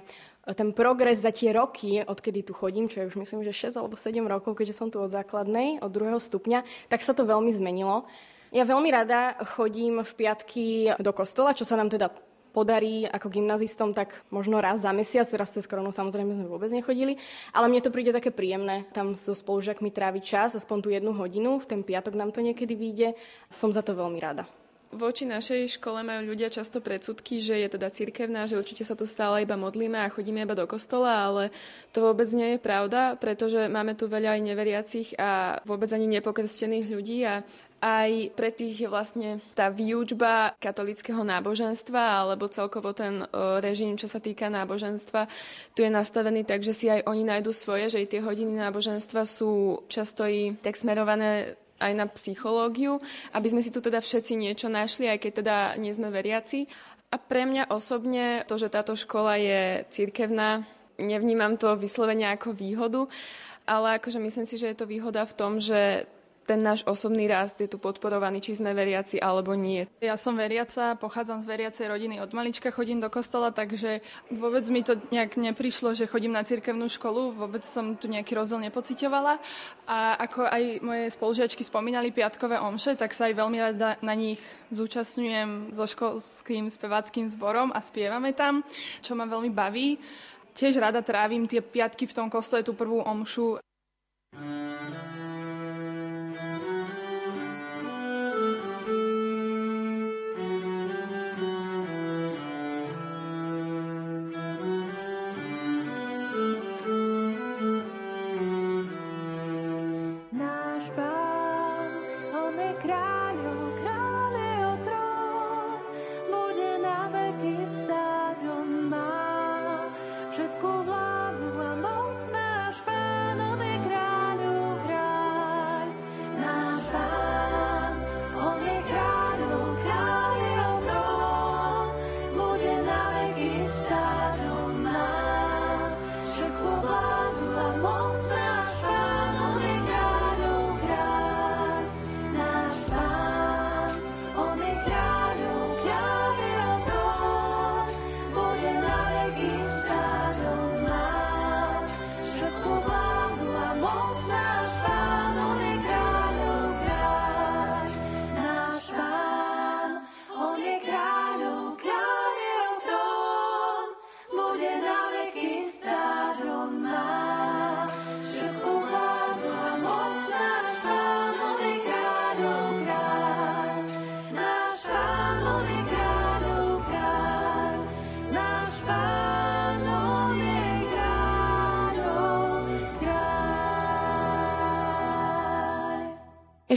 ten progres za tie roky, odkedy tu chodím, čo je už myslím, že 6 alebo 7 rokov, keďže som tu od základnej, od druhého stupňa, tak sa to veľmi zmenilo. Ja veľmi rada chodím v piatky do kostola, čo sa nám teda podarí ako gymnazistom tak možno raz za mesiac, teraz cez koronu samozrejme sme vôbec nechodili, ale mne to príde také príjemné tam so spolužiakmi tráviť čas, aspoň tú jednu hodinu, v ten piatok nám to niekedy vyjde, som za to veľmi rada. Voči našej škole majú ľudia často predsudky, že je teda cirkevná, že určite sa tu stále iba modlíme a chodíme iba do kostola, ale to vôbec nie je pravda, pretože máme tu veľa aj neveriacich a vôbec ani nepokrstených ľudí a aj pre tých vlastne tá výučba katolického náboženstva alebo celkovo ten režim, čo sa týka náboženstva, tu je nastavený tak, že si aj oni nájdu svoje, že aj tie hodiny náboženstva sú často i tak smerované aj na psychológiu, aby sme si tu teda všetci niečo našli, aj keď teda nie sme veriaci. A pre mňa osobne to, že táto škola je cirkevná, nevnímam to vyslovene ako výhodu, ale akože myslím si, že je to výhoda v tom, že ten náš osobný rast je tu podporovaný, či sme veriaci alebo nie. Ja som veriaca, pochádzam z veriacej rodiny, od malička chodím do kostola, takže vôbec mi to nejak neprišlo, že chodím na cirkevnú školu, vôbec som tu nejaký rozdiel nepocitovala. A ako aj moje spolužiačky spomínali piatkové omše, tak sa aj veľmi rada na nich zúčastňujem so školským speváckým zborom a spievame tam, čo ma veľmi baví. Tiež rada trávim tie piatky v tom kostole, tú prvú omšu.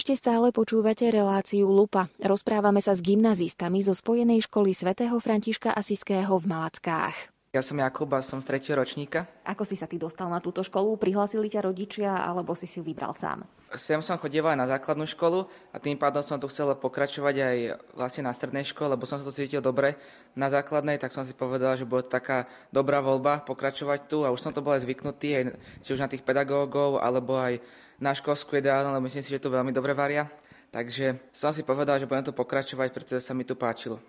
Ešte stále počúvate reláciu Lupa. Rozprávame sa s gymnazistami zo Spojenej školy svätého Františka Asiského v Malackách. Ja som Jakub a som z 3. ročníka. Ako si sa ty dostal na túto školu? Prihlásili ťa rodičia alebo si si ju vybral sám? Sem som chodieval na základnú školu a tým pádom som tu chcel pokračovať aj vlastne na strednej škole, lebo som sa tu cítil dobre na základnej, tak som si povedal, že bude taká dobrá voľba pokračovať tu a už som to bol aj zvyknutý, aj, či už na tých pedagógov, alebo aj na školskú ideálne, lebo myslím si, že tu veľmi dobre varia. Takže som si povedal, že budem tu pokračovať, pretože sa mi tu páčilo.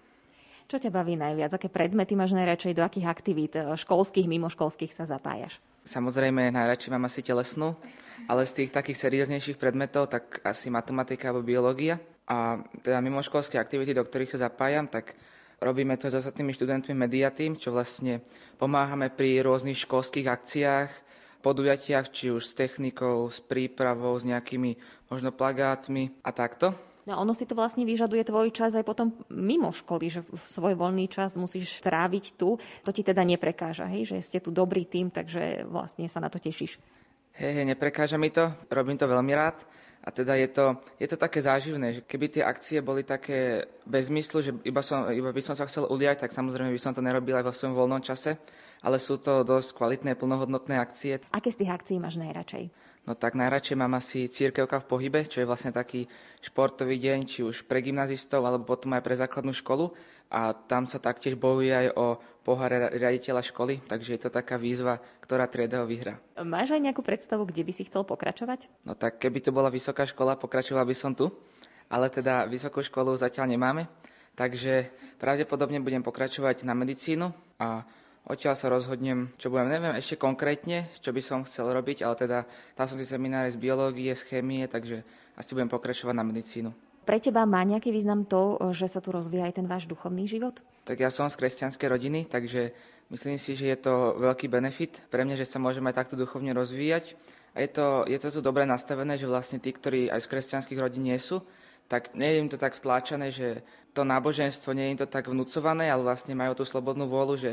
Čo ťa baví najviac? Aké predmety máš najradšej? Do akých aktivít eh, školských, mimoškolských sa zapájaš? Samozrejme, najradšej mám asi telesnú, ale z tých takých serióznejších predmetov, tak asi matematika alebo biológia. A teda mimoškolské aktivity, do ktorých sa zapájam, tak robíme to s ostatnými študentmi Mediatým, čo vlastne pomáhame pri rôznych školských akciách, podujatiach, či už s technikou, s prípravou, s nejakými možno plagátmi a takto. No ono si to vlastne vyžaduje tvoj čas aj potom mimo školy, že svoj voľný čas musíš tráviť tu. To ti teda neprekáža, hej? že ste tu dobrý tým, takže vlastne sa na to tešíš. Hej, hej, neprekáža mi to, robím to veľmi rád A teda je to, je to také záživné, že keby tie akcie boli také bez zmyslu, že iba, som, iba by som sa chcel uliať, tak samozrejme by som to nerobil aj vo svojom voľnom čase, ale sú to dosť kvalitné, plnohodnotné akcie. Aké z tých akcií máš najradšej? No tak najradšej mám asi Církevka v pohybe, čo je vlastne taký športový deň, či už pre gymnazistov, alebo potom aj pre základnú školu. A tam sa taktiež bojuje aj o pohár riaditeľa školy, takže je to taká výzva, ktorá trieda ho vyhra. Máš aj nejakú predstavu, kde by si chcel pokračovať? No tak keby to bola vysoká škola, pokračoval by som tu, ale teda vysokú školu zatiaľ nemáme, takže pravdepodobne budem pokračovať na medicínu a Odtiaľ sa rozhodnem, čo budem. Neviem ešte konkrétne, čo by som chcel robiť, ale teda dal som si semináre z biológie, z chémie, takže asi budem pokračovať na medicínu. Pre teba má nejaký význam to, že sa tu rozvíja aj ten váš duchovný život? Tak ja som z kresťanskej rodiny, takže myslím si, že je to veľký benefit pre mňa, že sa môžeme aj takto duchovne rozvíjať. A je to, je to tu dobre nastavené, že vlastne tí, ktorí aj z kresťanských rodín nie sú, tak nie je im to tak vtláčané, že to náboženstvo nie je im to tak vnúcované, ale vlastne majú tú slobodnú vôľu, že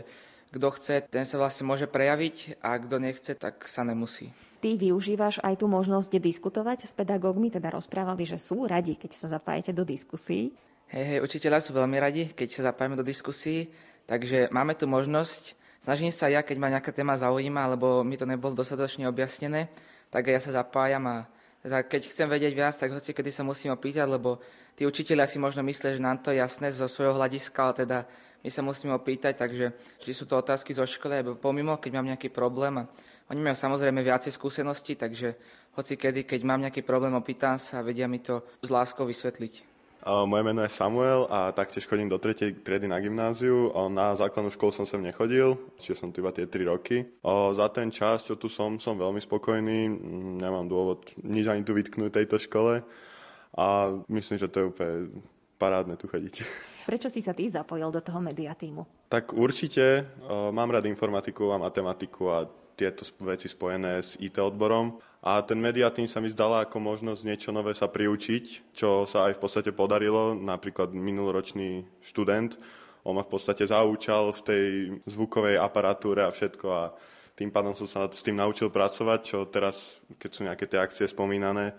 kto chce, ten sa vlastne môže prejaviť a kto nechce, tak sa nemusí. Ty využívaš aj tú možnosť diskutovať s pedagógmi, teda rozprávali, že sú radi, keď sa zapájate do diskusí. Hej, hej, učiteľia sú veľmi radi, keď sa zapájame do diskusí, takže máme tu možnosť. Snažím sa ja, keď ma nejaká téma zaujíma, alebo mi to nebolo dostatočne objasnené, tak ja sa zapájam a keď chcem vedieť viac, tak hoci kedy sa musím opýtať, lebo tí učiteľia si možno myslia, že nám to je jasné zo svojho hľadiska, ale teda my sa musíme opýtať, takže či sú to otázky zo školy, alebo pomimo, keď mám nejaký problém. Oni majú samozrejme viacej skúseností, takže hoci kedy, keď mám nejaký problém, opýtam sa a vedia mi to s láskou vysvetliť. Moje meno je Samuel a taktiež chodím do tretej triedy na gymnáziu. Na základnú školu som sem nechodil, čiže som tu iba tie 3 roky. Za ten čas, čo tu som, som veľmi spokojný. Nemám dôvod nič ani tu vytknúť tejto škole a myslím, že to je úplne parádne tu chodiť. Prečo si sa ty zapojil do toho mediatímu? Tak určite uh, mám rád informatiku a matematiku a tieto veci spojené s IT odborom. A ten mediatým sa mi zdala ako možnosť niečo nové sa priučiť, čo sa aj v podstate podarilo. Napríklad minuloročný študent, on ma v podstate zaučal v tej zvukovej aparatúre a všetko a tým pádom som sa s tým naučil pracovať, čo teraz, keď sú nejaké tie akcie spomínané,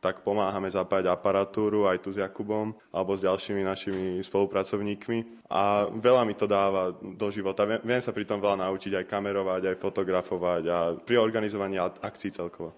tak pomáhame zapájať aparatúru aj tu s Jakubom alebo s ďalšími našimi spolupracovníkmi a veľa mi to dáva do života. Viem, sa pri tom veľa naučiť aj kamerovať, aj fotografovať a pri organizovaní akcií celkovo.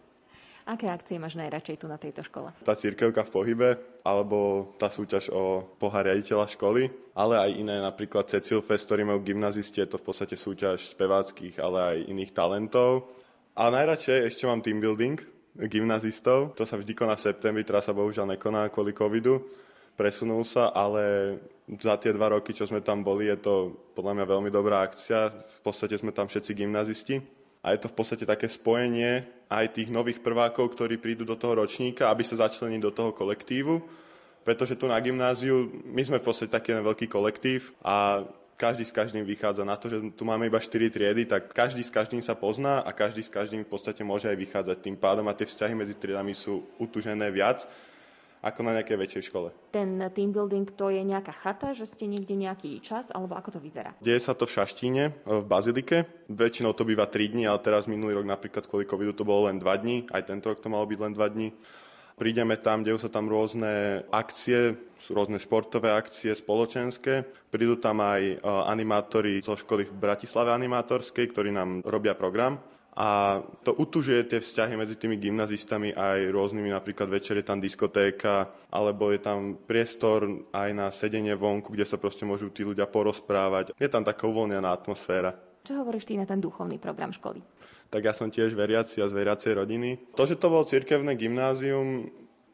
Aké akcie máš najradšej tu na tejto škole? Tá církevka v pohybe, alebo tá súťaž o pohár riaditeľa školy, ale aj iné, napríklad Cecil Fest, ktorý majú gymnazisti, je to v podstate súťaž speváckých, ale aj iných talentov. A najradšej ešte mám team building, gymnazistov. To sa vždy koná v septembri, teraz sa bohužiaľ nekoná kvôli covidu. Presunul sa, ale za tie dva roky, čo sme tam boli, je to podľa mňa veľmi dobrá akcia. V podstate sme tam všetci gymnazisti. A je to v podstate také spojenie aj tých nových prvákov, ktorí prídu do toho ročníka, aby sa začlenili do toho kolektívu. Pretože tu na gymnáziu my sme v podstate taký veľký kolektív a každý s každým vychádza na to, že tu máme iba 4 triedy, tak každý s každým sa pozná a každý s každým v podstate môže aj vychádzať tým pádom a tie vzťahy medzi triedami sú utužené viac ako na nejakej väčšej škole. Ten team building to je nejaká chata, že ste niekde nejaký čas, alebo ako to vyzerá? Deje sa to v Šaštíne, v Bazilike. Väčšinou to býva 3 dní, ale teraz minulý rok napríklad kvôli covidu to bolo len 2 dní, aj tento rok to malo byť len 2 dní. Prídeme tam, dejú sa tam rôzne akcie, rôzne športové akcie, spoločenské. Prídu tam aj e, animátori zo školy v Bratislave animátorskej, ktorí nám robia program. A to utužuje tie vzťahy medzi tými gymnazistami aj rôznymi, napríklad večer je tam diskotéka, alebo je tam priestor aj na sedenie vonku, kde sa proste môžu tí ľudia porozprávať. Je tam taká uvoľnená atmosféra. Čo hovoríš ty na ten duchovný program školy? tak ja som tiež veriaci a z veriacej rodiny. To, že to bolo cirkevné gymnázium,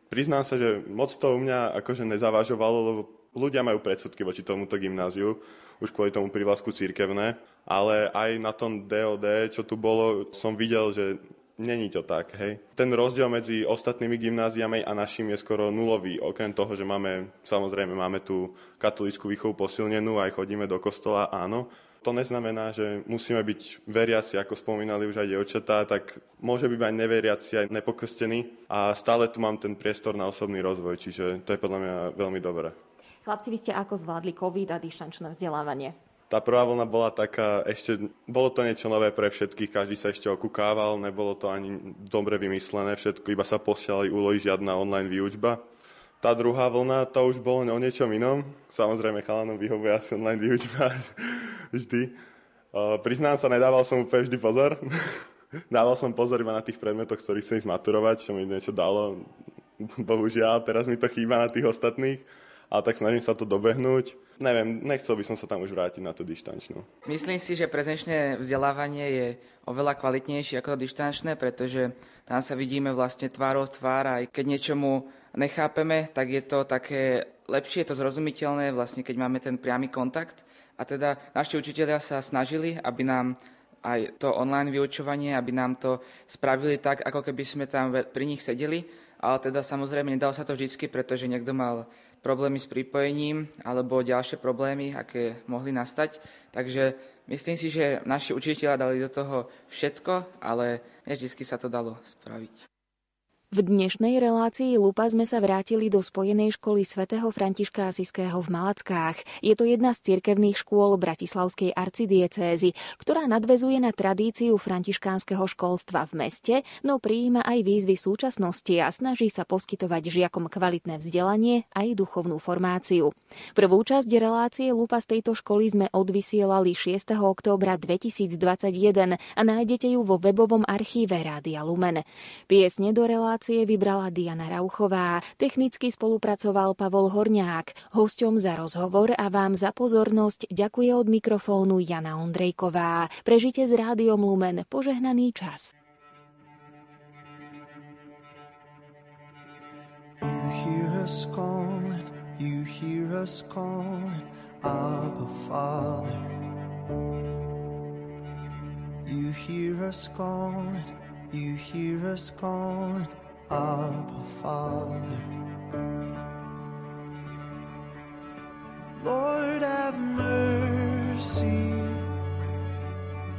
priznám sa, že moc to u mňa akože nezavážovalo, lebo ľudia majú predsudky voči tomuto gymnáziu, už kvôli tomu privlásku cirkevné, ale aj na tom DOD, čo tu bolo, som videl, že není to tak, hej. Ten rozdiel medzi ostatnými gymnáziami a našim je skoro nulový, okrem toho, že máme, samozrejme, máme tu katolickú výchovu posilnenú, aj chodíme do kostola, áno, to neznamená, že musíme byť veriaci, ako spomínali už aj dievčatá, tak môže byť aj neveriaci, aj nepokrstený a stále tu mám ten priestor na osobný rozvoj, čiže to je podľa mňa veľmi dobré. Chlapci, vy ste ako zvládli COVID a dištančné vzdelávanie? Tá prvá vlna bola taká, ešte bolo to niečo nové pre všetkých, každý sa ešte okukával, nebolo to ani dobre vymyslené, všetko, iba sa posielali úlohy, žiadna online výučba. Tá druhá vlna, to už bolo o niečom inom. Samozrejme, chalanom vyhovuje asi online výučba vždy. Uh, priznám sa, nedával som úplne vždy pozor. Dával som pozor iba na tých predmetoch, ktorých chcem ísť čo mi niečo dalo. Bohužiaľ, teraz mi to chýba na tých ostatných ale tak snažím sa to dobehnúť. Neviem, nechcel by som sa tam už vrátiť na tú dištančnú. Myslím si, že prezenčné vzdelávanie je oveľa kvalitnejšie ako to dištančné, pretože tam sa vidíme vlastne tvárou tvár aj keď niečomu nechápeme, tak je to také lepšie, je to zrozumiteľné, vlastne keď máme ten priamy kontakt. A teda naši učiteľia sa snažili, aby nám aj to online vyučovanie, aby nám to spravili tak, ako keby sme tam pri nich sedeli. Ale teda samozrejme nedalo sa to vždycky, pretože niekto mal problémy s pripojením alebo ďalšie problémy, aké mohli nastať. Takže myslím si, že naši učiteľa dali do toho všetko, ale nevždy sa to dalo spraviť. V dnešnej relácii Lupa sme sa vrátili do Spojenej školy svätého Františka Asiského v Malackách. Je to jedna z cirkevných škôl Bratislavskej arcidiecézy, ktorá nadvezuje na tradíciu františkánskeho školstva v meste, no prijíma aj výzvy súčasnosti a snaží sa poskytovať žiakom kvalitné vzdelanie aj duchovnú formáciu. Prvú časť relácie Lupa z tejto školy sme odvysielali 6. októbra 2021 a nájdete ju vo webovom archíve Rádia Lumen. Piesne do relácie relácie vybrala Diana Rauchová, technicky spolupracoval Pavol Horňák. Hosťom za rozhovor a vám za pozornosť ďakuje od mikrofónu Jana Ondrejková. Prežite s rádiom Lumen požehnaný čas. You hear us calling, you hear us calling, Abba Father. You hear us calling, you hear us calling, Abba oh, Father. Lord, have mercy.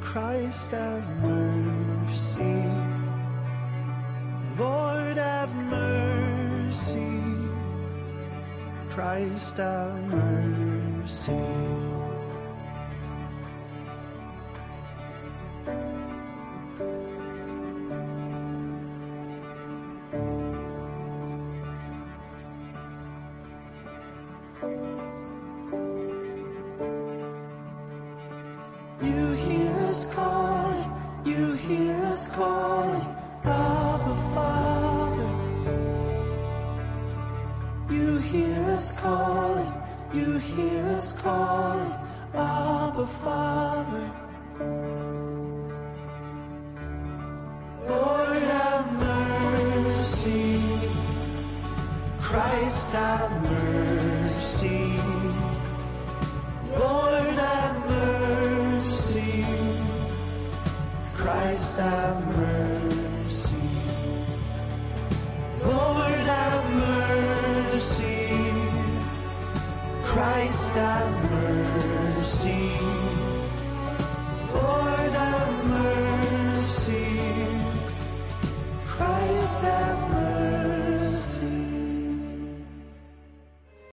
Christ, have mercy. Lord, have mercy. Christ, have mercy. Christ have mercy.